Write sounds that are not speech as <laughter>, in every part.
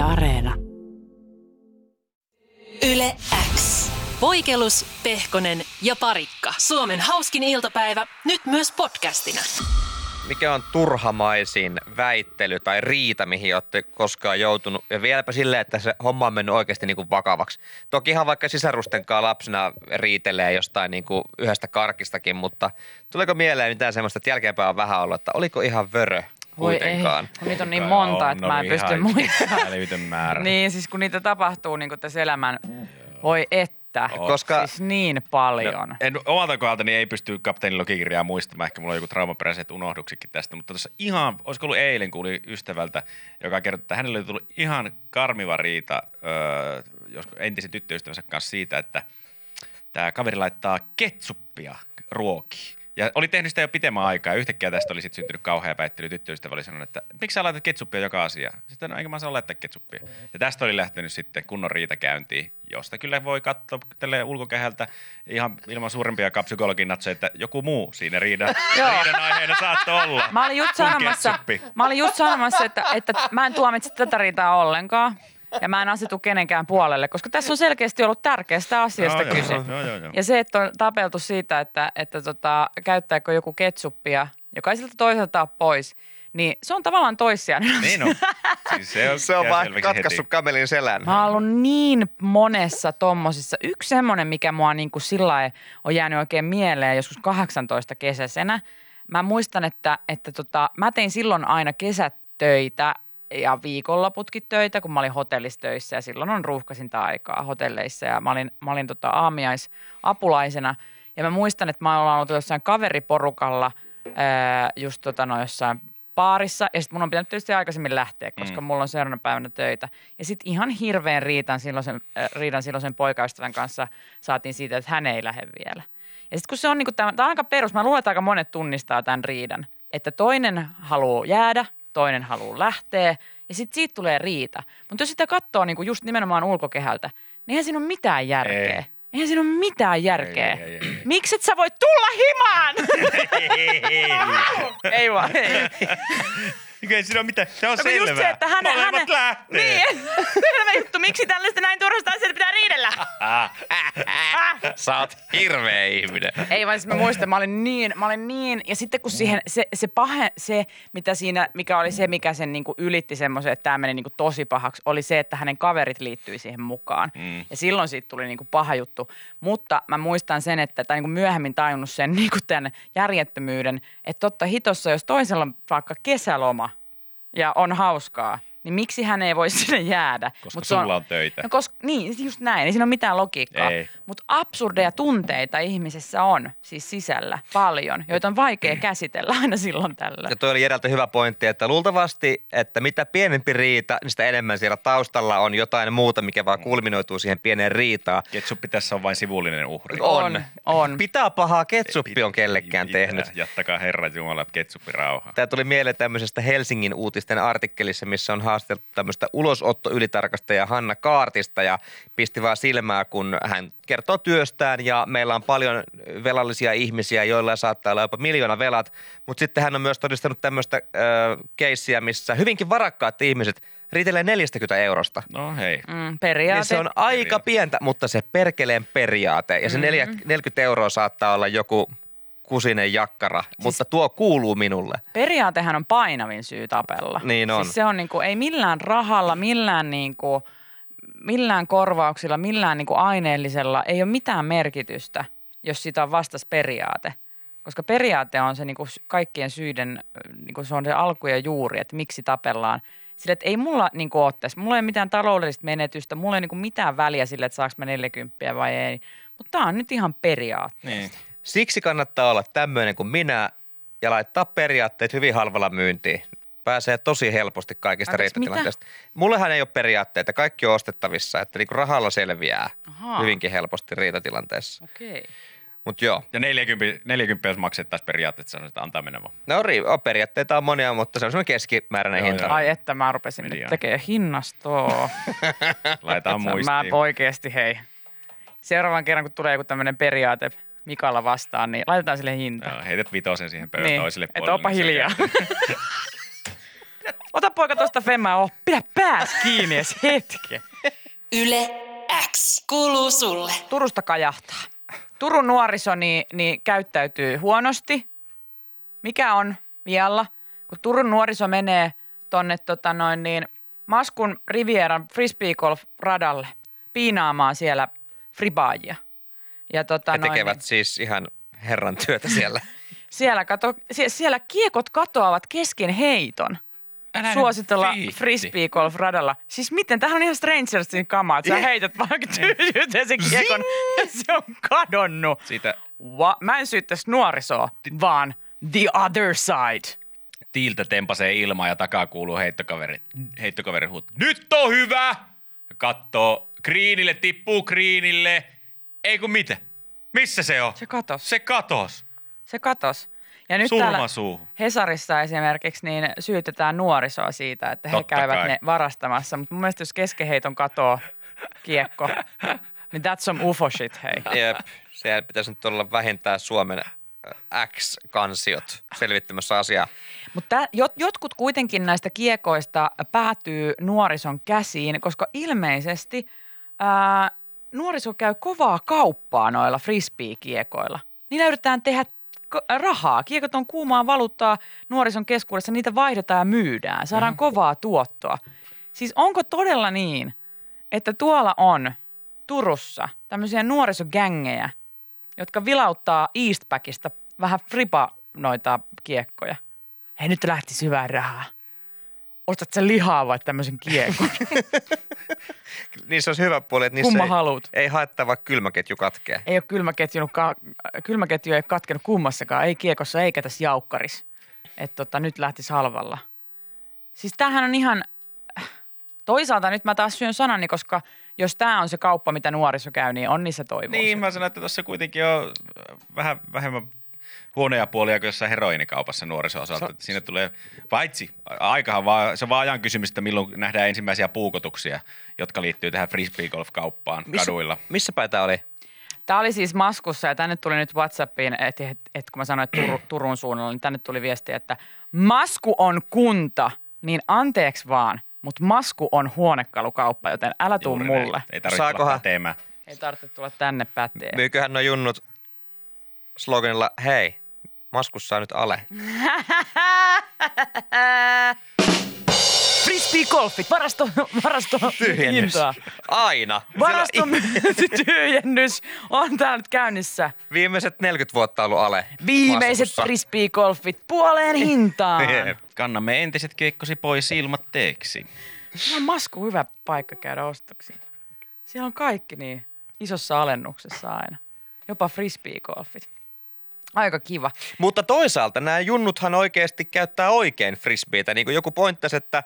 Yle Areena. Yle X. Voikelus, Pehkonen ja Parikka. Suomen hauskin iltapäivä, nyt myös podcastina. Mikä on turhamaisin väittely tai riita, mihin olette koskaan joutunut? Ja vieläpä silleen, että se homma on mennyt oikeasti niin kuin vakavaksi. Tokihan vaikka sisarusten kanssa lapsena riitelee jostain niin kuin yhdestä karkistakin, mutta tuleeko mieleen mitään semmoista, että jälkeenpäin on vähän ollut, että oliko ihan vörö Voi ei, kuitenkaan? kun niitä on niin monta, että mä en pysty muistamaan. <laughs> Määrä. Niin, siis kun niitä tapahtuu niin kuin tässä elämän, voi että. Koska- Siis niin paljon. No, en, omalta kohdaltani ei pysty kapteenin logikirjaa muistamaan. Ehkä mulla on joku traumaperäiset unohduksikin tästä. Mutta tuossa ihan, olisiko ollut eilen, kuuli ystävältä, joka kertoi, että hänelle oli tullut ihan karmiva riita öö, joskus entisen tyttöystävänsä kanssa siitä, että tämä kaveri laittaa ketsuppia ruokiin. Ja oli tehnyt sitä jo pitemmän aikaa. Ja yhtäkkiä tästä oli sitten syntynyt kauhea väittely. Tyttöystävä oli sanonut, että miksi sä laitat ketsuppia joka asia? Sitten no, eikä mä saa laittaa ketsuppia. Ja tästä oli lähtenyt sitten kunnon riita käyntiin, josta kyllä voi katsoa tälle ulkokehältä ihan ilman suurempia kapsykologin natsoja, että joku muu siinä riidan, <laughs> riidan aiheena saattoi olla. Mä olin just sanomassa, mä olin just sanomassa että, että mä en tuomitse tätä riitaa ollenkaan. Ja mä en asetu kenenkään puolelle, koska tässä on selkeästi ollut tärkeästä asiasta Joo, kyse. joo, joo, joo. Ja se, että on tapeltu siitä, että, että tota, käyttääkö joku ketsuppia, joka ei siltä toiselta pois, niin se on tavallaan toissijainen. Niin on. Siis se on, <laughs> Se on vaan katkaissut heti. kamelin selän. Mä oon ollut niin monessa tommosissa. Yksi semmonen, mikä mua niin kuin sillä on jäänyt oikein mieleen joskus 18 kesäisenä. Mä muistan, että, että tota, mä tein silloin aina kesätöitä ja viikonloputkin töitä, kun mä olin hotellistöissä ja silloin on ruuhkasinta aikaa hotelleissa ja mä olin, mä olin tota aamiaisapulaisena. Ja mä muistan, että mä ollaan ollut jossain kaveriporukalla ää, just tota, no, jossain baarissa ja sitten mun on pitänyt tietysti aikaisemmin lähteä, koska mm. mulla on seuraavana päivänä töitä. Ja sitten ihan hirveän riitan silloisen, äh, riidan silloisen poikaystävän kanssa saatiin siitä, että hän ei lähde vielä. Ja sitten kun se on niinku tämä, tämä on aika perus, mä luulen, että aika monet tunnistaa tämän riidan, että toinen haluaa jäädä, toinen haluaa lähteä ja sitten siitä tulee riita. Mutta jos sitä katsoo niinku just nimenomaan ulkokehältä, niin eihän siinä ole mitään järkeä. Ei. Eihän siinä ole mitään järkeä. Ei, ei, ei, ei. Miksi et sä voi tulla himaan? <laughs> ei vaan, ei. Ei siinä ole mitään. Se on No selvää. just se, että hänen... Molemmat hänen lähtee. Niin, <laughs> selvä juttu. Miksi tällaista näin turhasta asiasta pitää riidellä? <laughs> Sä oot hirveä ihminen. Ei vaan siis mä muistan, mä olin niin, mä olin niin, ja sitten kun siihen, se, se pahe, se mitä siinä, mikä oli se, mikä sen niinku ylitti semmoisen, että tämä meni niinku tosi pahaksi, oli se, että hänen kaverit liittyi siihen mukaan. Mm. Ja silloin siitä tuli niinku paha juttu. Mutta mä muistan sen, että, tai niinku myöhemmin tajunnut sen niinku tämän järjettömyyden, että totta hitossa, jos toisella on vaikka kesäloma ja on hauskaa, niin miksi hän ei voi <laughs> sinne jäädä? Koska Mut se sulla on töitä. No koska, niin, just näin. Ei siinä ole mitään logiikkaa. Ei. Mutta absurdeja tunteita ihmisessä on siis sisällä paljon, joita on vaikea <clears throat> käsitellä aina silloin tällä. Ja toi oli Jerältä hyvä pointti, että luultavasti, että mitä pienempi riita, niin sitä enemmän siellä taustalla on jotain muuta, mikä vaan kulminoituu siihen pieneen riitaan. Ketsuppi tässä on vain sivullinen uhri. On, on. Pitää pahaa ketsuppi on kellekään Pitää. tehnyt. Jättäkää Herra Jumala ketsuppi rauha. Tämä tuli mieleen tämmöisestä Helsingin uutisten artikkelissa, missä on haasteltu tämmöistä ulosottoylitarkastajaa Hanna Kaartista ja pisti vaan silmää, kun hän kertoo työstään ja meillä on paljon velallisia ihmisiä, joilla saattaa olla jopa miljoona velat, mutta sitten hän on myös todistanut tämmöistä keissiä, missä hyvinkin varakkaat ihmiset riitelee 40 eurosta. No hei. Mm, periaate. Niin se on aika Periaate. pientä, mutta se perkeleen periaate. Ja se Mm-hmm. neljä 40 euroa saattaa olla joku kusinen jakkara, Siis mutta tuo kuuluu minulle. Periaatehan on painavin syy tapella. Niin on. Siis se on niinku, ei millään rahalla, millään niinku, millään korvauksilla, millään niinku aineellisella, ei ole mitään merkitystä, jos sitä on vastas periaate. Koska periaate on se niinku kaikkien syiden, niinku se on se alku ja juuri, että miksi tapellaan. Sillä, että ei mulla niinku ole tässä, mulla ei ole mitään taloudellista menetystä, mulla ei ole niinku mitään väliä sille, että saanko mä 40 vai ei. Mutta tämä on nyt ihan periaate. Niin. Siksi kannattaa olla tämmöinen kuin minä ja laittaa periaatteet hyvin halvalla myyntiin. Pääsee tosi helposti kaikista Anteeksi, riitatilanteista. Mullehan ei ole periaatteita, kaikki on ostettavissa, että niinku rahalla selviää Ahaa. hyvinkin helposti riitatilanteessa. Okei. Mutta joo, Ja 40, 40 jos maksettaisiin periaatteessa, sanotaan, että antaa mennä vaan. no ri- on periaatteita on monia, mutta se on semmoinen keskimääräinen Joo, hinta. joo. Ai että mä rupesin nyt Mediaan. tekemään hinnastoa. <laughs> Laitetaan Mä muistiin. oikeesti hei. Seuraavan kerran kun tulee joku tämmöinen periaate Mikalla vastaan, niin laitetaan sille hinta. Joo, heität vitosen siihen pöydän Niin, toiselle et puolelle. oopa niin se hiljaa. <laughs> Ota poika tuosta femmaa, oh, pidä pääs kiinni edes hetken. Yle X kuuluu sulle. Turusta kajahtaa. Turun nuoriso niin, niin käyttäytyy huonosti. Mikä on vialla? Kun Turun nuoriso menee tonne tota noin niin, Maskun Rivieran frisbeegolf-radalle piinaamaan siellä fribaajia. Ja tota He noin, tekevät niin, siis ihan herran työtä siellä. <laughs> siellä, kato, sie- siellä kiekot katoavat kesken heiton. Älä Suositella viitti. frisbeegolf-radalla. Siis miten? Tämähän on ihan Strangersin kamaa, että sä heität vaan tyhjyyteen sen kiekon ja se on kadonnut. Siitä Va- mä en syyttäisi nuorisoa, vaan the other side. tiiltä tempasee ilmaa ja takaa kuuluu heittokaveri, heittokaveri huut. Nyt on hyvä! Ja kattoo, kriinille, tippuu kriinille. Ei kun mitä? Missä se on? Se katos. Se katos. Se katos. Ja nyt Surma täällä suuhun. Hesarissa esimerkiksi niin syytetään nuorisoa siitä, että he Totta käyvät kai. ne varastamassa. Mutta mun mielestä jos keskeheiton katoo kiekko, <laughs> niin that's some ufo shit, hei. Jep, siellä pitäisi nyt olla vähintään Suomen äh, X-kansiot selvittämässä asiaa. Mutta jot, jotkut kuitenkin näistä kiekoista päätyy nuorison käsiin, koska ilmeisesti ää, nuoriso käy kovaa kauppaa noilla frisbee-kiekoilla. Niillä yritetään tehdä rahaa. Kiekot on kuumaa valuuttaa nuorison keskuudessa, niitä vaihdetaan ja myydään. Saadaan kovaa tuottoa. Siis onko todella niin, että tuolla on Turussa tämmöisiä nuorisogängejä, jotka vilauttaa Eastpackista vähän fripa noita kiekkoja. Hei, nyt lähti syvään rahaa. Ostat sä lihaa vai tämmöisen kiekon? <laughs> Niissä olisi hyvä puoli, että niissä Kumma ei, haluut? ei haittaa vaikka kylmäketju katkee. ei ole kylmäketju, kylmäketju ei ole katkenut kummassakaan, ei kiekossa eikä tässä jaukkaris. Että tota, nyt lähti halvalla. Siis tämähän on ihan, toisaalta nyt mä taas syön sanani, koska jos tämä on se kauppa, mitä nuoriso käy, niin on niissä toivoa. Niin, mä sanoin, että tuossa kuitenkin on vähän vähemmän huonoja puolia kuin jossain heroinikaupassa nuoriso-osalta. Että Siinä tulee, paitsi aikahan vaan, se on vaan ajan kysymys, että milloin nähdään ensimmäisiä puukotuksia, jotka liittyy tähän frisbee-golf-kauppaan kaduilla. missä päin tämä oli? Tämä oli siis Maskussa ja tänne tuli nyt Whatsappiin, että et, et, kun mä sanoin, että Tur, <clears throat> Turun suunnalla, niin tänne tuli viesti, että Masku on kunta, niin anteeksi vaan, mutta Masku on huonekalukauppa, joten älä tuu Juuri mulle. näin. Ei tarvitse Saakohan- tulla päteemään. Ei tarvitse tulla tänne päteen. Myyköhän nuo junnut sloganilla, hei, maskussa on nyt ale. Frisbee-golfit, varasto, varasto Tyhjennys. hintaa. Aina. Varasto <laughs> tyhjennys on täällä nyt käynnissä. viimeiset 40 vuotta ollut ale. Viimeiset frisbee-golfit puoleen hintaan. <laughs> Kannamme entiset kiekkosi pois ilmatteeksi. On Masku hyvä paikka käydä ostoksiin. Siellä on kaikki niin isossa alennuksessa aina. Jopa frisbee-golfit. Aika kiva. Mutta toisaalta nämä junnuthan oikeasti käyttää oikein frisbeitä. Niin kuin joku pointtasi, että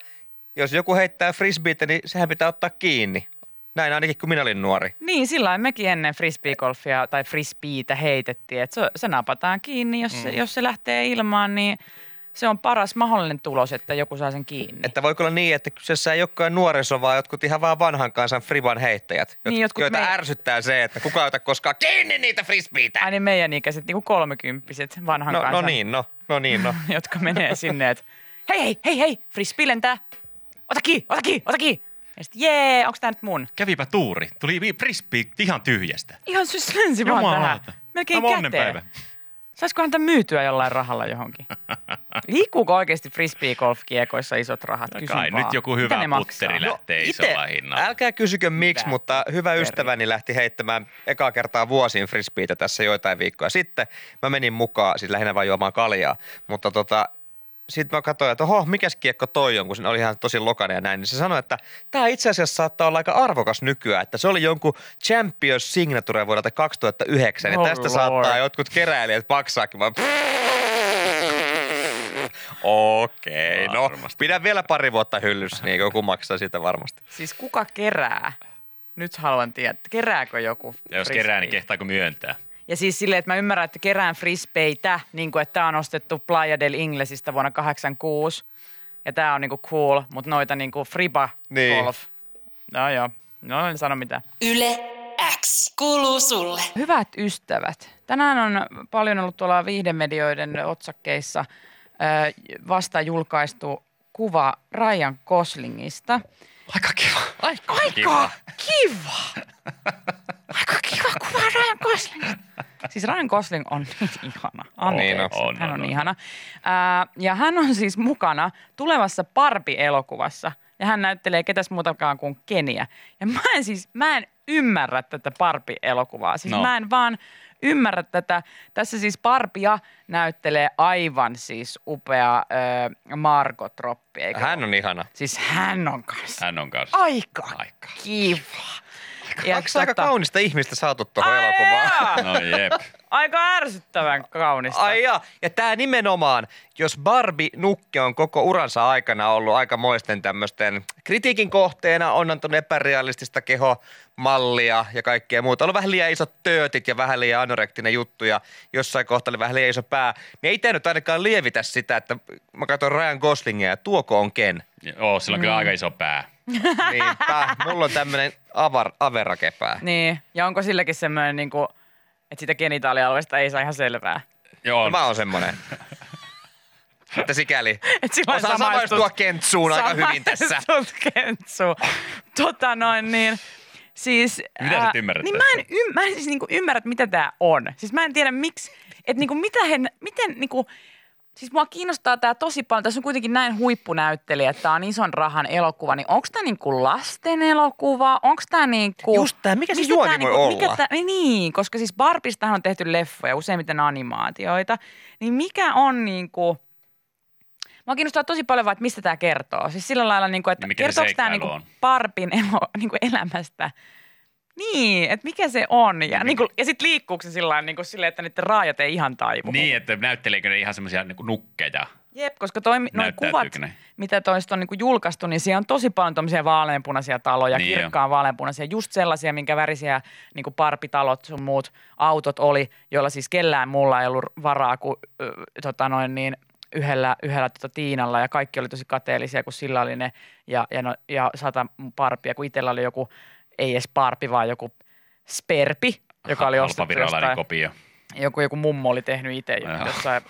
jos joku heittää frisbeitä, niin sehän pitää ottaa kiinni. Näin ainakin, kun minä olin nuori. Niin, sillä mekin ennen frisbeegolfia tai frisbeitä heitettiin, että se, se napataan kiinni. Jos, se, jos se lähtee ilmaan, niin se on paras mahdollinen tulos, että joku saa sen kiinni. Että voiko olla niin, että kyseessä ei olekaan nuoriso, vaan jotkut ihan vaan vanhan kansan friban heittäjät, Niin, jotkut joita me- ärsyttää se, että kuka ei ota koskaan kiinni niitä frisbeitä. Ai niin meidän ikäiset, niin kuin kolmekymppiset vanhan No, kansan, no niin, no, no niin, no. <laughs> jotka menee sinne, että hei, hei, hei, hei, frisbee lentää. Ota kiinni, ota kiinni, ota kiinni. Ja sitten jee, onks tää nyt mun? Kävipä tuuri. Tuli vi- frisbee ihan tyhjästä. Ihan syys lensi vaan tähän. Melkein Tämä on käteen. onnenpäivä. Saisiko häntä myytyä jollain rahalla johonkin? <laughs> Liikkuuko oikeasti frisbee-golf-kiekoissa isot rahat? No Kysyn kai vaan. nyt joku hyvä putteri lähtee isolla hinnalla. älkää kysykö miksi, Hyvä mutta hyvä putteri. ystäväni lähti heittämään ekaa kertaa vuosiin frisbeitä tässä joitain viikkoja sitten. Mä menin mukaan, siis lähinnä vain juomaan kaljaa, mutta tota, sitten mä katsoin, että oho, mikäs kiekko toi on, kun se oli ihan tosi lokainen ja näin, niin se sanoi, että tämä itse asiassa saattaa olla aika arvokas nykyään, että se oli jonkun Champions Signature vuodelta 2009, ja Oh tästä lord. saattaa jotkut keräilijät maksaakin vaan <laughs> Okei, no Varmasti. pidän vielä pari vuotta hyllyssä, niin joku maksaa sitä varmasti. Siis kuka kerää? Nyt haluan tietää, kerääkö joku Ja jos frisbee? kerää, niin kehtaako myöntää? Ja siis silleen, että mä ymmärrän, että kerään frisbeitä, niin kuin, että tämä on ostettu Playa del Inglesistä vuonna 86. Ja tämä on niinku cool, mutta noita niinku friba Niin. golf. No joo, no en sano mitään. Yle X kuuluu sulle. Hyvät ystävät, tänään on paljon ollut tuolla viihdemedioiden otsakkeissa vasta julkaistu kuva Ryan Goslingista. Aika kiva. Aika, aika kiva. Aika kiva kuva Ryan Goslingista. Siis Ryan Gosling on niin ihana. Anteeksi, on. On, hän on, on, on. ihana. Ää, ja hän on siis mukana tulevassa Barbie-elokuvassa. Ja hän näyttelee ketäs muutakaan kuin Keniä. Ja mä en siis, mä en ymmärrä tätä Barbie-elokuvaa. Siis No. mä en vaan ymmärrä tätä. Tässä siis Barbia näyttelee aivan siis upea äh, Margot Roppi. Eikö Hän on ihana. Siis hän on kanssa Hän on kanssa. aika Aika. kiva. Ja Kaksi aika tota- kaunista ihmistä saatu tuohon Ai elokuvaan. jaa, No jep. Aika ärsyttävän kaunista. Ai ja, ja tämä nimenomaan, jos Barbie Nukke on koko uransa aikana ollut aika moisten tämmöisten kritiikin kohteena, on antanut epärealistista kehomallia ja kaikkea muuta. Ollut vähän liian isot töötit ja vähän liian anorektinen juttu ja jossain kohtaa oli vähän liian iso pää. Niin ei tämä nyt ainakaan lievitä sitä, että mä katson Ryan Goslingia ja tuoko on Ken. Oo, sillä on kyllä aika iso pää. Niinpä, mulla on tämmöinen avar, averakepää. Niin, ja onko silläkin semmoinen, niin kuin, että sitä genitaalialueesta ei saa ihan selvää. Joo, No, mä oon semmonen. Että sikäli Et sillä osaa samaistua Kentsuun aika hyvin tässä. Kentsuun. Tota noin niin. Siis, Mitä sä et ymmärrä niin mä en, ym, mä en siis niinku ymmärrä, mitä tämä on. Siis mä en tiedä miksi, että niinku mitä he, miten niinku, siis mua kiinnostaa tämä tosi paljon. Tässä on kuitenkin näin huippunäyttelijä, että tämä on ison rahan elokuva. Niin onko tämä niinku lasten elokuva? Onko tämä niinku... Just tää, mikä se mistä juoni tää voi niinku, olla? Mikä tää, niin, niin, koska siis Barbistahan on tehty leffoja, useimmiten animaatioita. Niin mikä on niinku... Mua kiinnostaa tosi paljon vaan, että mistä tämä kertoo. Siis sillä lailla, niin kuin, että Niin kertooko tämä niin on? Barbin elo, niin kuin elämästä. Niin, että mikä se on. Ja, niin kuin, ja sitten liikkuuko se sillä niin kuin silleen, että niiden raajat ei ihan taivu. Niin, että näytteleekö ne ihan semmoisia niin nukkeja? Jep, koska toi, Näyttäytyykö kuvat, ne? mitä toista on niin julkaistu, niin siellä on tosi paljon tuommoisia vaaleanpunaisia taloja, Niin niin jo. kirkkaan vaaleanpunaisia, just sellaisia, minkä värisiä niin kuin parpitalot sun muut autot oli, joilla siis kellään mulla ei ollut varaa kuin ö, tota noin niin, yhdellä, yhdellä tota Tiinalla ja kaikki oli tosi kateellisia, kun sillä oli ne ja, ja, no, ja sata parpia, kun itsellä oli joku, ei edes parpi, vaan joku sperpi, joka oli ostettu jostain, kopio. joku, joku mummo oli tehnyt itse Joo. jossain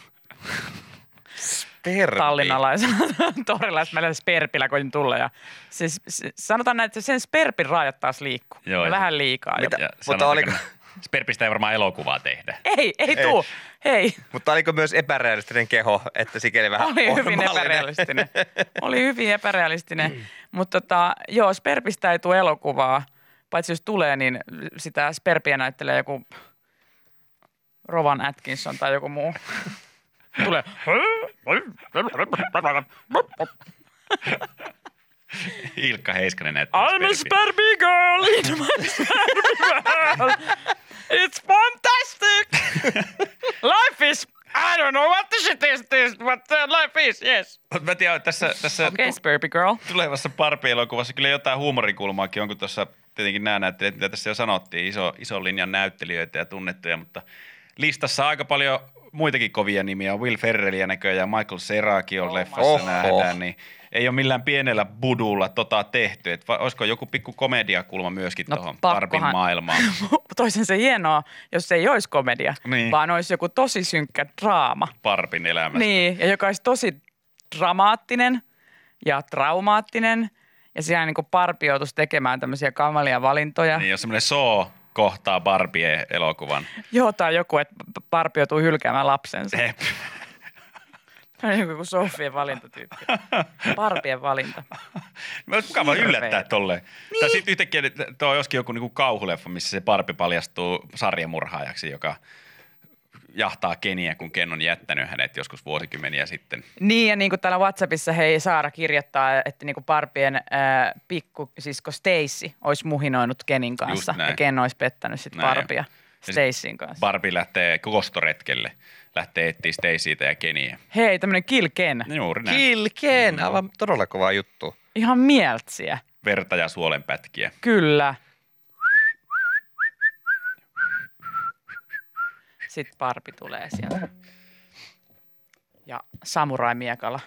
Perpi. tallinnalaisella <laughs> torilla, jos meillä sperpillä koitin tulla. Ja siis, se, sanotaan näin, että sen sperpin raajat taas liikkuu. Joo, Vähän liikaa. Mitä? Ja Mutta oliko- Sperpistä ei varmaan elokuvaa tehdä. Ei, ei tuu. Hei, Mutta oliko myös epärealistinen keho, että sikäli vähän oli hyvin epärealistinen. <laughs> Oli hyvin epärealistinen. Mutta tota, joo, Sperpistä ei tule elokuvaa. Paitsi jos tulee, niin sitä Sperpiä näyttelee joku Rovan Atkinson tai joku muu. <laughs> Tulee. Ilkka Heiskanen näyttää I'm a. Sperpy girl in my <laughs> Sperpy world. It's fantastic. <laughs> life is, I don't know what the shit is this, but uh, life is, yes. Mut Mä tiedän, että tässä, tässä Okay, girl. tulevassa Barbie-elokuvassa kyllä jotain huumorikulmaakin on, kun tuossa tietenkin nämä näyttelijät, mitä tässä jo sanottiin, iso, ison linjan näyttelijöitä ja tunnettuja, mutta listassa aika paljon muitakin kovia nimiä. On Will Ferrellia näköjään, Michael Serakin on leffassa Oho. nähdään, niin ei ole millään pienellä budulla tota tehty. Et va, olisiko joku pikku komediakulma myöskin No, tuohon. Barbin maailmaan? <laughs> Toisen se hienoa, jos se ei olisi komedia, Niin. vaan olisi joku tosi synkkä draama. Barbin elämästä. Niin, ja joka olisi tosi dramaattinen ja traumaattinen. Ja siellä niin joutuisi tekemään tämmöisiä kamalia valintoja. Niin, jos semmoinen soo kohtaa Barbie-elokuvan. Joo, tai joku, että Barbie joutuu hylkäämään lapsensa. Jep. <laughs> On joku Sofien valintatyyppi. Barbien valinta. <laughs> Mä olisi mukava yllättää tolleen. Niin. Tai sitten yhtäkkiä että tuo olisikin joku niinku kauhuleffa, missä se Barbie paljastuu sarjamurhaajaksi, joka jahtaa Keniä, kun Ken on jättänyt hänet joskus vuosikymmeniä sitten. Niin, ja niin kuin täällä WhatsAppissa hei Saara kirjoittaa, että niin kuin Barbien ää, pikku sisko Stacy olisi muhinoinut Kenin kanssa. Ja Ken olisi pettänyt sitten. Barbia Stacyn kanssa. Barbie lähtee kostoretkelle, lähtee etsiä Stacyitä ja Keniä. hei, tämmöinen Kill Ken. Juuri näin. Kilken, aivan todella kova juttu. Ihan mieltsiä. Verta ja suolenpätkiä. Kyllä. Sitten Barbie tulee sieltä. Ja samurai-miekalla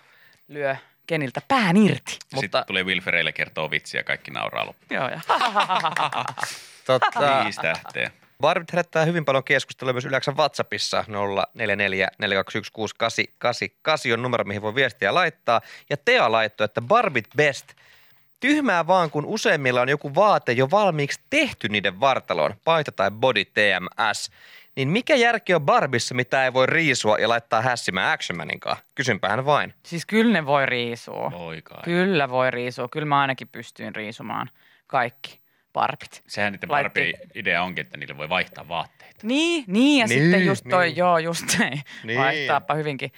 lyö Keniltä pään irti. Mutta... Mutta- Sitten tulee Will Ferrell kertoo vitsiä ja kaikki nauraa loppuun. Joo, ja <laughs> Tota, Viisi tähteä. Barbit herättää hyvin paljon keskustelua myös Yleensä WhatsAppissa 0442168888 on numero, mihin voi viestiä laittaa. Ja Tea laittoi, että Barbit best. Tyhmää vaan, kun useimmilla on joku vaate jo valmiiksi tehty niiden vartaloon, paita tai body TMS. Niin mikä järki on Barbissa, mitä ei voi riisua ja laittaa hässimään Action Maninkaan? Kysynpähän vain. Siis kyllä ne voi riisua. Voi kai. Kyllä voi riisua. Kyllä mä ainakin pystyin riisumaan kaikki parpit. Sehän niiden Laitti- Barbie-idea onkin, että niille voi vaihtaa vaatteita. Niin, niin ja Niin, sitten just toi, niin. joo, just se. Niin. Vaihtaapa hyvinkin.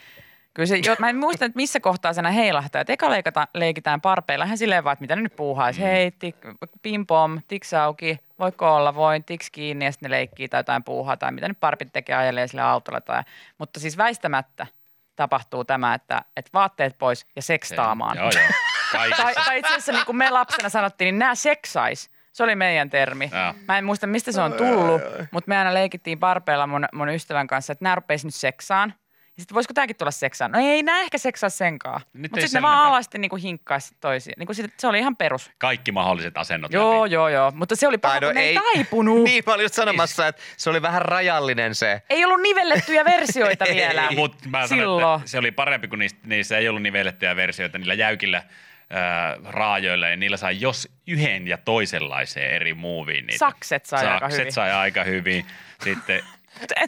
Kyllä se, jo, mä en muista, että missä kohtaa se heilahtaa. Että eka leikata, leikitään parpeilla ihan silleen vaan, että mitä ne nyt puuhaisi. Mm. Hei, tik, pim pom, tiks auki, voiko olla, voin, tiks kiinni ja sitten ne leikkii tai jotain puuhaa tai mitä nyt parpit tekee ajelee sillä autolla. Tai, mutta siis väistämättä tapahtuu tämä, että, että vaatteet pois ja sekstaamaan. Joo, joo. Tai, tai itse asiassa niin kuin me lapsena sanottiin, niin nämä seksais. Se oli meidän termi. Joo. Mä en muista, mistä se on tullut, mutta me aina leikittiin parpeilla mun, mun ystävän kanssa, että nämä rupeisi nyt seksaan. Sitten voisiko tämäkin tulla seksaan? No ei nämä ehkä seksaa senkaan. Nyt Mutta ei sitten sen ne vaan alasti niinku hinkkaisi toisiin. Niinku sit, se oli ihan perus. Kaikki mahdolliset asennot Joo, läpi. joo, joo. Mutta se oli paha, no kun ne ei, taipunut. <laughs> Niin, mä olin just sanomassa, että se oli vähän rajallinen se. Ei ollut nivellettyjä versioita <laughs> vielä. Mutta mä sanon, Silloin. että se oli parempi, kun niistä, niissä ei ollut nivellettyjä versioita. Niillä jäykillä ää, raajoilla ja niillä sai jos yhden ja toisenlaiseen eri muuviin. Niitä. Sakset sai aika Sakset hyvin. sai aika hyvin. Sitten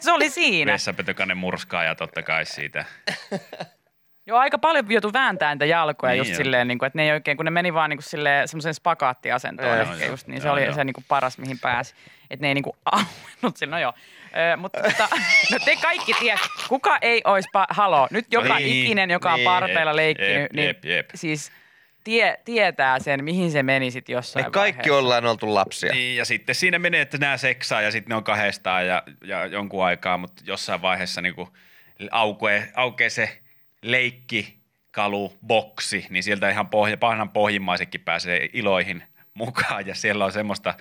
Se oli siinä. vessapötökainen murskaa ja totta kai siitä. <laughs> Joo, aika paljon joutui vääntää niitä jalkoja Niin just joo. silleen, niin kuin, että ne ei oikein, kun ne meni vaan niin kuin silleen semmoiseen spagaattiasentoon Joo, ehkä joo. just, niin se Joo, oli joo. se niin kuin paras, mihin pääsi. Että ne ei niin kuin <laughs> auennut sillä, no joo. Ö, mutta tota, <laughs> no te kaikki tiedät, kuka ei olisi, pa- halo, nyt joka Niin, ikinen, joka on niin. parpeilla Jep, leikkinyt, jep, niin jep, jep. siis tie, tietää sen, mihin se meni sitten jossain Me kaikki vaiheessa. ollaan oltu lapsia. Niin, ja sitten siinä menee, että nämä seksaa ja sitten ne on kahdestaan ja, ja jonkun aikaa, mutta jossain vaiheessa niin aukeaa, aukeaa se leikki, kalu, boksi, niin sieltä ihan pohja, pahnan pohjimmaisekin pääsee iloihin mukaan ja siellä on semmoista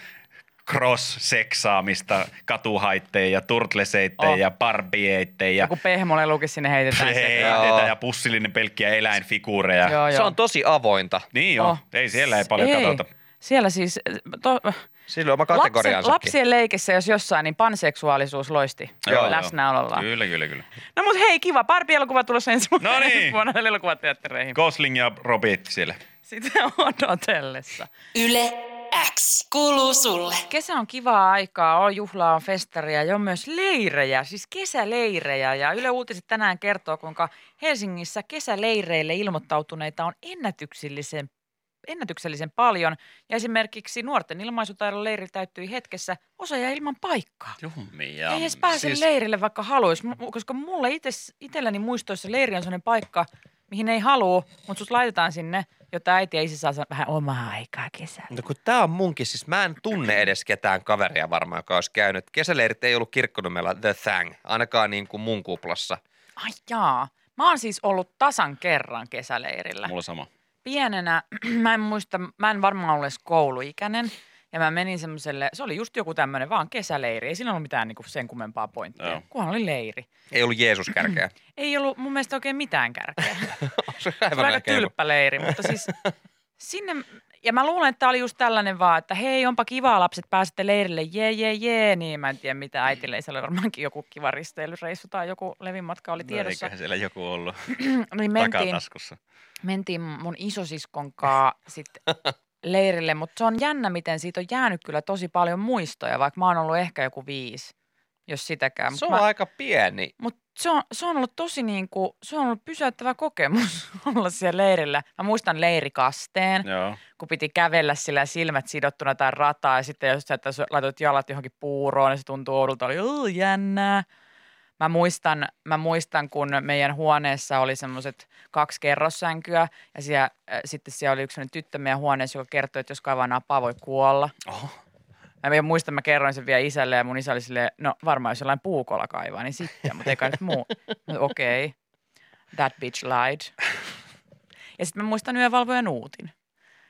cross-seksaamista katuhaitteen ja turtleseitteen Oh. ja barbieitteen ja Joku pehmolelukin sinne heitetään. heitetään Joo. ja pussillinen pelkkiä eläinfiguureja. Joo, joo. Se on tosi avointa. Niin joo, Oh. ei siellä ei paljon ei. katsota. Siellä siis, to, Sillä on oma lapsen, lapsien leikissä, jos jossain, niin panseksuaalisuus loisti Joo, läsnäolollaan. Kyllä, kyllä, kyllä. No mut hei, kiva. Barbie-elokuva tulossa ensi vuonna, No niin. ensi vuonna elokuvateattereihin. Gosling ja Robit siellä. Sitä odotellessa. Yle X kuuluu sulle. Kesä on kivaa aikaa, on juhlaa, on festaria ja on myös leirejä, siis kesäleirejä. Ja Yle Uutiset tänään kertoo, kuinka Helsingissä kesäleireille ilmoittautuneita on ennätyksellisen, ennätyksellisen paljon. Ja esimerkiksi nuorten ilmaisutaidon leiri täyttyi hetkessä, osa jäi ilman paikkaa. Jummi ja... Ei edes pääse siis- leirille, vaikka haluaisi, koska mulle ites, itselläni muistoissa leiri on sellainen paikka, mihin ei halua, mutta sut laitetaan sinne, jotta äiti ja isä saa sa- vähän omaa aikaa kesällä. No kun tää on munkin, siis mä en tunne edes ketään kaveria varmaan, joka olisi käynyt. Kesäleirit ei ollut kirkkonummella The Thang, ainakaan niin kuin mun kuplassa. Ai jaa. Mä oon siis ollut tasan kerran kesäleirillä. Mulla sama. Pienenä, <clears throat> mä en muista, mä en varmaan edes kouluikäinen. Ja mä menin semmoiselle, se oli just joku tämmöinen vaan kesäleiri. Ei siinä ollut mitään niinku sen kummempaa pointtia, Joo. kunhan oli leiri. Ei ollut Jeesus kärkeä. <clears throat> Ei ollut mun mielestä oikein mitään kärkeä. <laughs> se on aika tylppä leiri, mutta siis sinne, ja mä luulen, että tämä oli just tällainen vaan, että hei, onpa kivaa lapset, pääsette leirille, jee, jee, jee, niin mä en tiedä mitä äitille, se oli varmaankin joku kiva risteilyreissu tai joku levinmatka oli tiedossa. No, eiköhän siellä joku ollut <clears throat> niin mentiin, takataskussa. mentiin mun isosiskon kaa sitten <laughs> leirille, mutta se on jännä, miten siitä on jäänyt kyllä tosi paljon muistoja, vaikka mä oon ollut ehkä joku viisi, jos sitäkään. Se on mä, aika pieni. mutta se on, se on ollut tosi niin kuin, se on ollut pysäyttävä kokemus <laughs> olla siellä leirillä. Mä muistan leirikasteen, Joo. kun piti kävellä sillä silmät sidottuna tai rataa ja sitten jos sä laitat jalat johonkin puuroon ja se tuntuu oudolta, oli "Uu, jännää. Mä muistan, mä muistan, kun meidän huoneessa oli semmoiset kaksi kerrossänkyä ja siellä, äh, sitten siellä oli yksi tyttö meidän huoneessa, joka kertoi, että jos kaivaa napaa, voi kuolla. Oho. Mä muistan, mä kerroin sen vielä isälle ja mun isä oli silleen, no varmaan jos jollain puukolla kaivaa, niin sitten, mutta eikä nyt muu. No, Okei, okay. that bitch lied. <laughs> Ja sitten mä muistan yövalvojan uutin.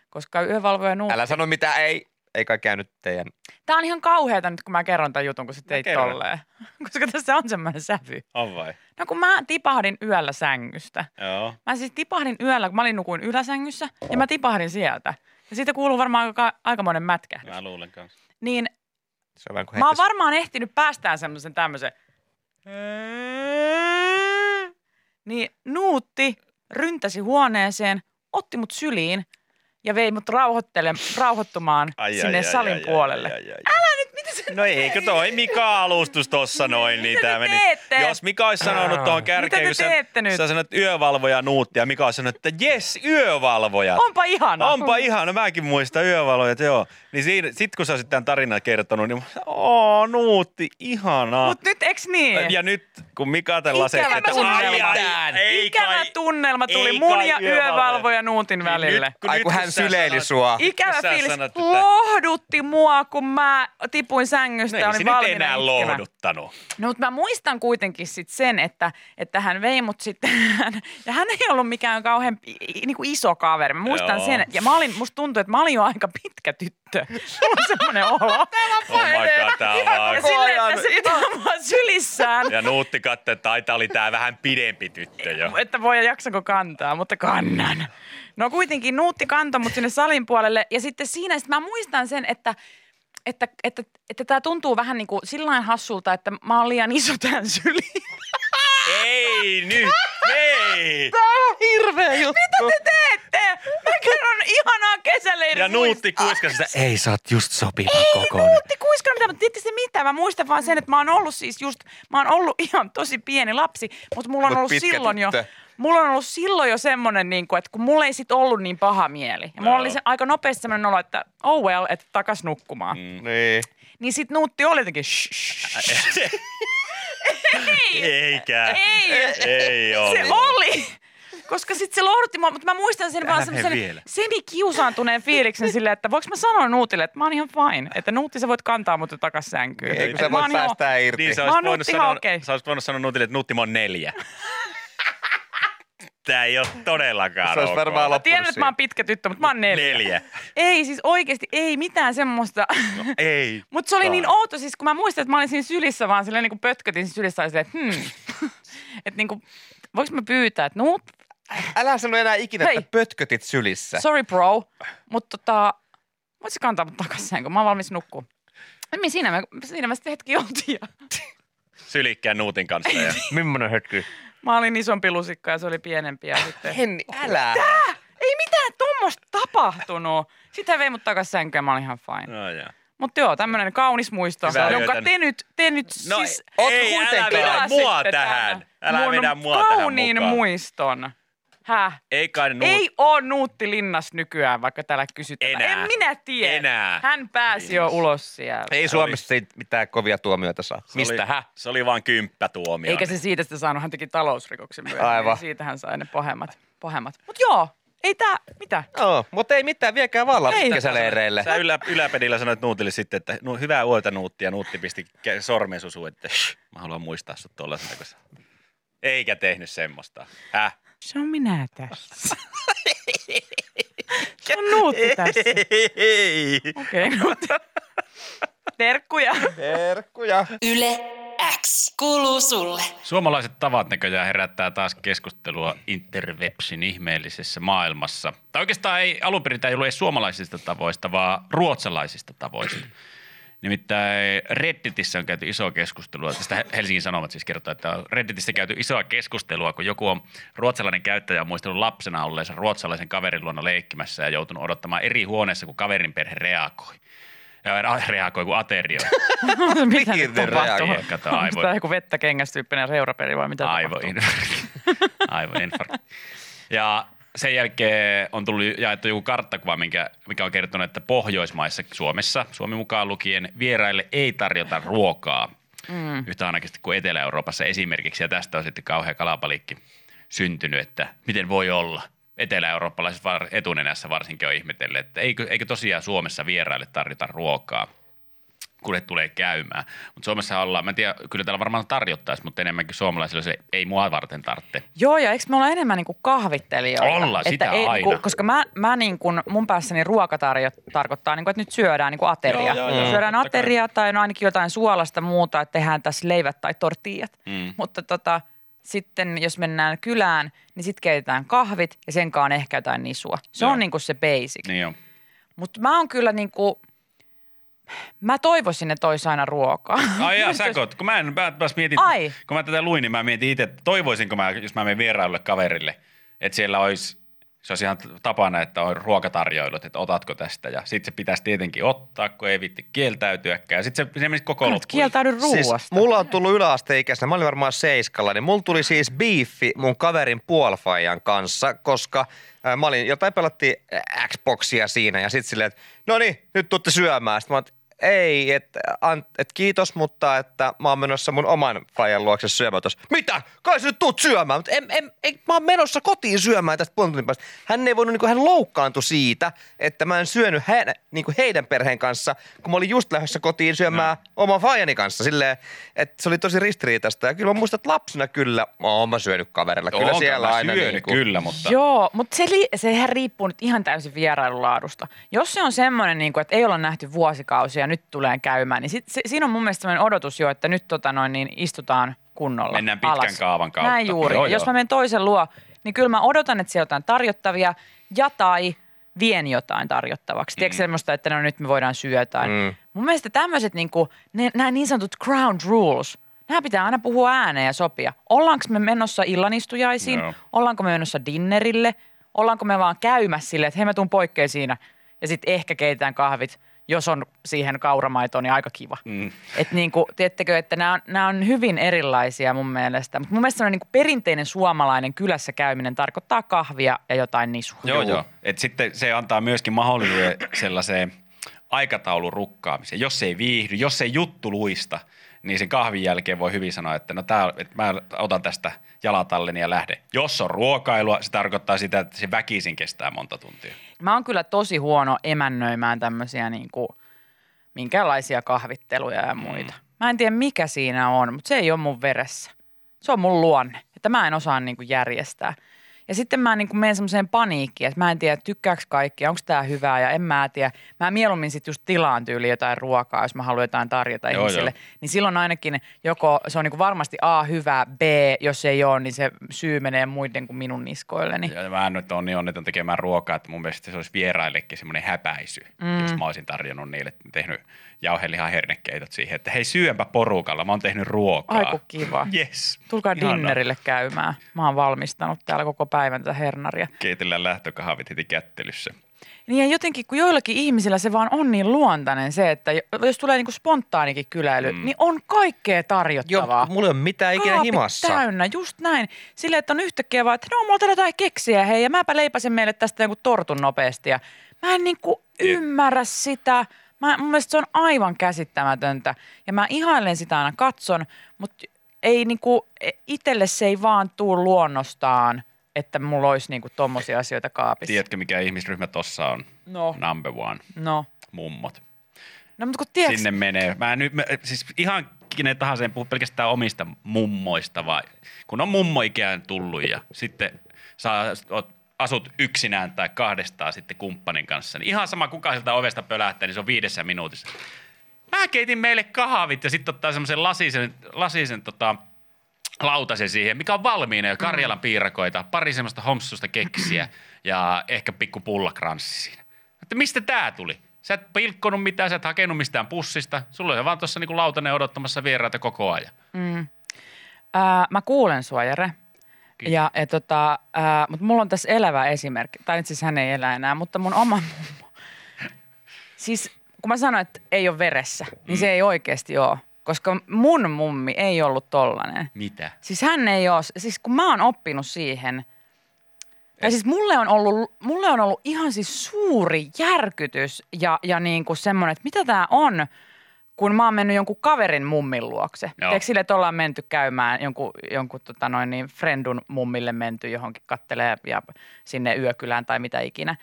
Koska yövalvojan uutin... Älä sano mitä ei. Ei kai käynyt teidän. Tää on ihan kauheata nyt, kun mä kerron tämän jutun, kun sä teit tolleen. <laughs> Koska tässä on semmoinen sävy. On vai? No kun mä tipahdin yöllä sängystä. Joo. Mä siis tipahdin yöllä, kun mä olin nukuin yläsängyssä, ja mä tipahdin sieltä. Ja siitä kuuluu varmaan aika, aikamoinen mätkähdys. Mä luulen kanssa. Niin Se on Mä oon heittäisi- varmaan ehtinyt päästään semmoisen tämmöisen. Niin Nuutti ryntäsi huoneeseen, otti mut syliin ja vei mut rauhoittele, rauhoittumaan Ai, ai, sinne ai, salin ai, ai, puolelle. ai, ai, ai. Se No eikö toi Mika-alustus tossa noin, niin Mitä tää te meni. teette? Jos Mika olisi sanonut tuohon kärkeen, te kun sä, nyt? sä sanoit yövalvoja nuutti ja Mika olisi sanonut, että jes, yövalvojat. Onpa ihana. Onpa ihana, mäkin muistan yövalvojat, joo. Niin siinä, sit kun sä olisit tämän tarinan kertonut, niin mä- oo, nuutti, ihanaa. Mut nyt eks niin? Ja nyt kun Mika tällä Ikävä että tunnelma. ei Ikävä kai, tunnelma tuli mun ja yövalvoja. yövalvoja Nuutin Niin välille. nyt, kun- Ai kun kun hän syleili sua. Ikävä fiilis. Lohdutti mua, kun mä tipuin sängystä No ja ei se nyt valmiina enää itkemään. lohduttanut. No, mutta mä muistan kuitenkin sit sen, että, että hän vei mut sitten, <laughs> ja hän ei ollut mikään kauhean i- niinku iso kaveri. Mä muistan Joo. sen, ja mä olin, musta tuntui, että mä olin jo aika pitkä tyttö. <laughs> Mulla on semmoinen olo. Oh my god, tää on vaan... Ja silleen, että se pitää mua sylissään. Ja Nuutti katsoi, että taitaa oli tää vähän pidempi tyttö jo. että voi jaksako kantaa, mutta kannan. No kuitenkin Nuutti kantoi mut sinne salin puolelle ja sitten siinä sit mä muistan sen, että että, että, että tämä tuntuu vähän niin kuin sillain hassulta, että mä oon liian iso tähän syliin. Ei nyt, ei! Hirveä juttu. Mitä te teette? Mä kerron ihanaa kesäleirin Ja Nuutti kuiskasi sitä, ei sä oot just sopiva kokoinen. Nuutti kuiskaa mitä, mutta se mitä? Mä muistan vaan sen, että mä oon ollut siis just, mä oon ollut ihan tosi pieni lapsi, mutta mulla on Mut ollut silloin jo, tyttö. Mulla on ollut silloin jo semmoinen, niin kuin, että kun mulla ei sit ollut niin paha mieli. Ja mulla Joo. oli se aika nopeasti semmoinen olo, että oh well, että takas nukkumaan. Mm. Niin. Niin sit Nuutti oli jotenkin shh, shh, ei, Eikä. ei, Ei ollut. se oli. Koska sitten se lohdutti mua, mutta mä muistan sen vaan Älä semmoisen mene vielä. semi-kiusaantuneen fiiliksen <laughs> silleen, että voiko mä sanoa Nuutille, että mä oon ihan fine. Että Nuutti sä voit kantaa mut takas sänkyyn. Ei, kun Että sä mä voit päästää irti. Niin sä Mä olisit voinut sanoa, olisit voinut sanoa Nuutille, että Nutti mä oon neljä. <laughs> Tää ei ole todellakaan Se olisi ok. varmaan Mä loppunut tiedän, että mä oon pitkä tyttö, mutta mä oon neljä. Neljä. Ei siis oikeasti, ei mitään semmoista. Ei. <laughs> Mutta se oli niin outo, siis kun mä muistan, että mä olin siinä sylissä vaan silleen niin kuin pötkötin siinä sylissä, silleen, että hmm. <laughs> että niin kuin, voiko mä pyytää, että Nuut, Älä sano enää ikinä, Hei. että pötkötit sylissä. sorry bro, mutta tota, voitko kantaa mut takas sen, kun mä oon valmis nukkuu. Niin siinä me, siinä me sitten hetki oltiin. Ja Sylikkään Nuutin kanssa. Ja... <laughs> Millainen hetki? Mä olin isompi lusikka ja se oli pienempi. Ja sitten, Henni, älä. ei mitään tuommoista tapahtunut. Sitten hän vei mut takas sänkyyn ja mä olin ihan fine. No, joo. Mutta joo, tämmöinen kaunis muisto, Hyvää jonka te nyt, te nyt No siis ei, ei älä vedä mua tähän. Älä mun vedä mua tähän kauniin mukaan. muiston. Häh? Ei kai Nuut... Ei oo Nuutti Linnas nykyään, vaikka täällä kysytään. Enää. En minä tiedä. Enää. Hän pääsi jo ulos sieltä. Ei Suomessa siitä mitään kovia tuomioita saa. Se oli- Mistä hä? Se oli vaan kymppätuomio. Eikä se siitä sitä saanut, hän teki talousrikoksen myöhemmin. Aivan. Siitä hän sai ne pahemmat. pahemmat. Mut joo, ei tää, mitä? Joo, mutta ei mitään, viekää vallan Ei. kesäleireille. Sä ylä, yläpedillä sanoit Nuutille sitten, että no, hyvää yötä Nuutti, ja Nuutti pisti sormen susuun, että shh, mä haluan muistaa sut tuollaisena, kun sä... Eikä tehnyt semmoista. Häh? Se on minä tässä. <laughs> Se on Nuutti tässä. Ei. Okei, okay, Nuutti. Terkkuja. Terkkuja. Yle X kuuluu sulle. Suomalaiset tavat näköjään herättää taas keskustelua interwebsin ihmeellisessä maailmassa. Tai oikeastaan ei alun perin tämä ei ollut edes suomalaisista tavoista, vaan ruotsalaisista tavoista. Nimittäin Redditissä on käyty isoa keskustelua. Tästä Helsingin Sanomat siis kertoo, että on Redditissä käyty isoa keskustelua, kun joku on ruotsalainen käyttäjä on muistanut lapsena olleensa ruotsalaisen kaverin luona leikkimässä ja joutunut odottamaan eri huoneessa, kun kaverin perhe reagoi. Ja reagoi kuin aterioi. <laughs> mitä nyt tapahtuu? Kato, Onko aivo- tämä joku vettä kengästyyppinen reurapeli vai mitä tapahtuu? Aivoinfarkti. Aivoinfarkti. <laughs> Ja sen jälkeen on tullut jaettu joku karttakuva, minkä, mikä on kertonut, että Pohjoismaissa, Suomessa, Suomi mukaan lukien, vieraille ei tarjota ruokaa mm. yhtä ainakin kuin Etelä-Euroopassa esimerkiksi. Ja tästä on sitten kauhea kalapalikki syntynyt, että miten voi olla. Etelä-eurooppalaiset etunenässä varsinkin on ihmetelleet, että eikö, eikö tosiaan Suomessa vieraille tarjota ruokaa kun ne tulee käymään. Mutta Suomessa ollaan, mä en tiedä, kyllä täällä varmaan tarjottaisi, mutta enemmänkin suomalaisilla se ei mua varten tarvitse. Joo, ja eikö me olla enemmän niin kuin kahvittelijoita? Ollaan, sitä ei, aina. Niin kuin, koska mä, mä niin kuin, mun päässäni ruoka tarjo, tarkoittaa, niin kuin, että nyt syödään niin kuin ateria. Joo, joo, joo, syödään kai. ateria tai no ainakin jotain suolasta muuta, että tehdään tässä leivät tai tortillat. Mm. Mutta tota, sitten jos mennään kylään, niin sitten keitetään kahvit ja senkaan ehkä jotain nisua. Se Joo. on niin kuin se basic. Niin on. Mutta mä oon kyllä niin kuin, Mä toivoisin, että olisi aina ruokaa. Ai jaa, <laughs> sä koot. Kun mä, en, mä taas mietin, Ai. kun mä tätä luin, niin mä mietin itse, että toivoisinko mä, jos mä menen vierailulle kaverille, että siellä olisi, se olisi ihan tapana, että on ruokatarjoilut, että otatko tästä. Ja sitten se pitäisi tietenkin ottaa, kun ei vitti kieltäytyäkään. Ja sitten se, se menisi koko loppuun. kieltäydy Siis ruuasta. mulla on tullut yläasteikäisenä, mä olin varmaan seiskalla, niin mulla tuli siis biiffi mun kaverin puolfajan kanssa, koska ää, mä olin, jotain pelattiin Xboxia siinä ja sitten silleen, että no niin, nyt tuutte syömään. Sitten mä että ei, että et kiitos, mutta että mä oon menossa mun oman fajan luokse syömään tuossa. Mitä? Kai sä nyt tuut syömään, mutta en, en, en, mä oon menossa kotiin syömään tästä puolen tunnin päästä. Hän ei voinut, niin hän loukkaantui siitä, että mä en syönyt he, niin heidän perheen kanssa, kun mä olin just lähdössä kotiin syömään no. oman fajani kanssa. Silleen, että se oli tosi ristiriitaista. Ja kyllä mä muistan, että lapsena kyllä, oon mä syönyt kaverilla. Kyllä Oonko siellä mä aina syönyt, niin kuin, kyllä, mutta Joo, mutta se, li- sehän riippuu nyt ihan täysin vierailulaadusta. Jos se on semmoinen, niin kuin, että ei olla nähty vuosikausia nyt tulee käymään, niin sit, se, siinä on mun mielestä semmoinen odotus jo, että nyt tota noin, niin istutaan kunnolla Mennään pitkän alas. kaavan kautta. Näin juuri. Joo, ja jos joo. mä menen toisen luo, niin kyllä mä odotan, että siellä on jotain tarjottavia ja tai vien jotain tarjottavaksi. Tiedätkö semmoista, että no nyt me voidaan syödä jotain. Mm. Mun mielestä tämmöiset niin kuin, ne, nämä niin sanotut ground rules, nämä pitää aina puhua ääneen ja sopia. Ollaanko me menossa illanistujaisiin? Joo. Ollaanko me menossa dinnerille? Ollaanko me vaan käymässä silleen, että hei mä tuun poikkeen siinä ja sitten ehkä keitetään kahvit, jos on siihen kauramaitoon, niin aika kiva. Mm. Että niinku, tiedättekö, että nämä on, nämä on hyvin erilaisia mun mielestä. Mutta mun mielestä semmoinen niinku perinteinen suomalainen kylässä käyminen tarkoittaa kahvia ja jotain nisua. Joo, joo. Et sitten se antaa myöskin mahdollisuuden sellaiseen aikataulun rukkaamiseen. Jos ei viihdy, jos ei juttu luista, niin sen kahvin jälkeen voi hyvin sanoa, että no tää, että mä otan tästä jalatalleni ja lähden. Jos on ruokailua, se tarkoittaa sitä, että se väkisin kestää monta tuntia. Mä oon kyllä tosi huono emännöimään tämmöisiä niinku, minkälaisia kahvitteluja ja muita. Mä en tiedä mikä siinä on, mutta se ei ole mun veressä. Se on mun luonne, että mä en osaa niinku järjestää. Ja sitten mä niinku menen semmoiseen paniikkiin, että mä en tiedä, tykkääkö kaikki, onko tämä hyvää ja en mä tiedä. Mä mieluummin sitten just tilaan tyyli jotain ruokaa, jos mä haluan jotain tarjota Joo, ihmisille. joo. Niin silloin ainakin joko se on niinku varmasti A hyvää, B jos ei ole, niin se syy menee muiden kuin minun niskoilleni. Ja mä en nyt ole niin onneton tekemään ruokaa, että mun mielestä se olisi vieraillekin semmoinen häpäisy, mm. jos mä olisin tarjonnut niille, tehnyt jauhelihan hernekeitot siihen, että hei syömpä porukalla, mä oon tehnyt ruokaa. Aiku kiva. <laughs> Yes. Tulkaa Ihanaa. dinnerille käymään. Mä oon valmistanut täällä koko päivän tätä hernaria. Keitellään lähtökahvit heti kättelyssä. Niin ja jotenkin, kun joillakin ihmisillä se vaan on niin luontainen se, että jos tulee niinku spontaanikin kyläily, mm. niin on kaikkea tarjottavaa. Joo, mulla ei ole mitään ikinä Kaapit himassa. täynnä, just näin. Silleen, että on yhtäkkiä vaan, että no mulla on jotain keksiä, hei, ja mäpä leipäsen meille tästä jonkun tortun nopeasti. Ja mä en niinku ymmärrä sitä. Mä, mun mielestä se on aivan käsittämätöntä. Ja mä ihailen sitä aina katson, mutta ei niinku, itselle se ei vaan tuu luonnostaan, että mulla olisi niinku tommosia asioita kaapissa. Tiedätkö, mikä ihmisryhmä tossa on? No, Number one. no. Mummot. No mutta kun tiedätkö, Sinne menee. Mä nyt, mä, siis ihan kenen tahansa en puhu pelkästään omista mummoista, vaan kun on mummoikään tullut ja sitten saa, oot, asut yksinään tai kahdestaan sitten kumppanin kanssa, niin ihan sama kuka sieltä ovesta pölähtää, niin se on viidessä minuutissa. Mä keitin meille kahvit ja sitten ottaa semmoisen lasisen, lasisen tota, lautasen siihen, mikä on valmiina jo Karjalan piirakoita, pari semmoista homsusta keksiä ja ehkä pikku pullakranssi siinä. Että mistä tää tuli? Sä et pilkkonut mitään, sä et hakenut mistään pussista. Sulla on vaan tuossa niinku lautanen odottamassa vieraita koko ajan. ää, mä kuulen sua, Jere. Kiitos. Ja, ja tota, ää, mutta mulla on tässä elävä esimerkki. Tai nyt siis hän ei elä enää, mutta mun oma mummo. Siis kun mä sanoin, että ei ole veressä, niin se ei oikeasti ole. Koska mun mummi ei ollut tollanen. Mitä? Siis hän ei ole, siis kun mä oon oppinut siihen, ja siis mulle on ollut, mulle on ollut ihan siis suuri järkytys ja, ja niin kuin semmoinen, että mitä tämä on, kun mä oon mennyt jonkun kaverin mummin luokse. Eikö sille, että ollaan menty käymään jonkun, jonkun tota noin niin, friendun mummille menty johonkin kattelee ja sinne yökylään tai mitä ikinä.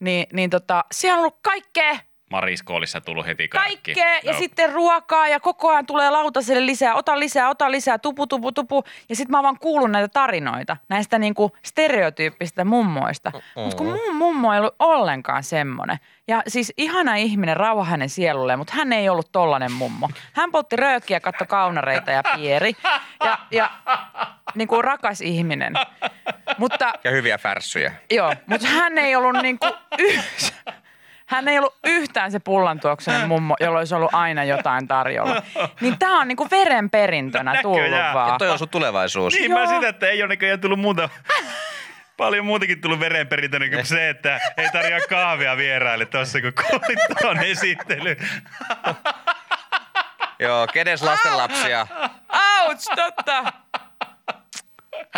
Niin, niin tota, siellä on ollut kaikkea Mariskoolissa tullut heti karkki. Kaikkea ja Joo. sitten ruokaa ja koko ajan tulee lautaselle lisää, ota lisää, ota lisää, tupu, tupu, tupu. Ja sitten mä oon vaan kuullut näitä tarinoita, näistä niinku stereotyyppistä mummoista. Mutta kun mun mummo ei ollut ollenkaan semmoinen. Ja siis ihana ihminen, rauha hänen sielulleen, mutta hän ei ollut tollanen mummo. Hän poltti röökiä, katto kaunareita ja pieri. Ja, ja niin kuin rakas ihminen. Mutta Ja hyviä färssyjä. Joo, mutta hän ei ollut niinku yhtään, Hän ei ollut yhtään se pullantuoksunen mummo, jolla olisi ollut aina jotain tarjolla. Niin tää on niinku verenperintönä tullut näköjään. vaan. Toi on sun tulevaisuus. Niin mä Joo. sitä, että ei ole näköjään tullut muuta. Paljon muutakin tullut verenperintönä kuin se, että ei tarjoa kahvia vieraille tuossa, kun kuulit tuon esittely. Joo, kenes lastenlapsia? Ouch, totta.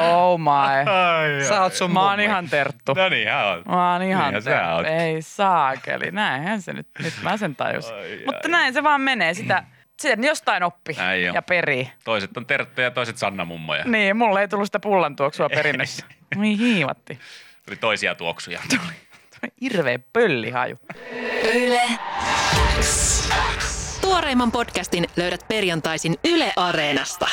Oh my. Ai, Sä oot sun Mä oon ihan terttu. No niin, hän on. Mä oon ihan Niinhän sä terttu. oot. Ei saakeli. Näinhän se nyt, nyt mä sen tajusin. Ai, Mutta ai. näin se vaan menee. Sitä, sen jostain oppi Näin on. ja perii. Toiset on Terttu ja toiset Sanna mummoja. Niin, mulle ei tullut sitä pullantuoksua perinnössä. Niin hiivatti. Tuli toisia tuoksuja. Hirveä pöllihaju. Yle X. Tuoreimman podcastin löydät perjantaisin Yle Areenasta.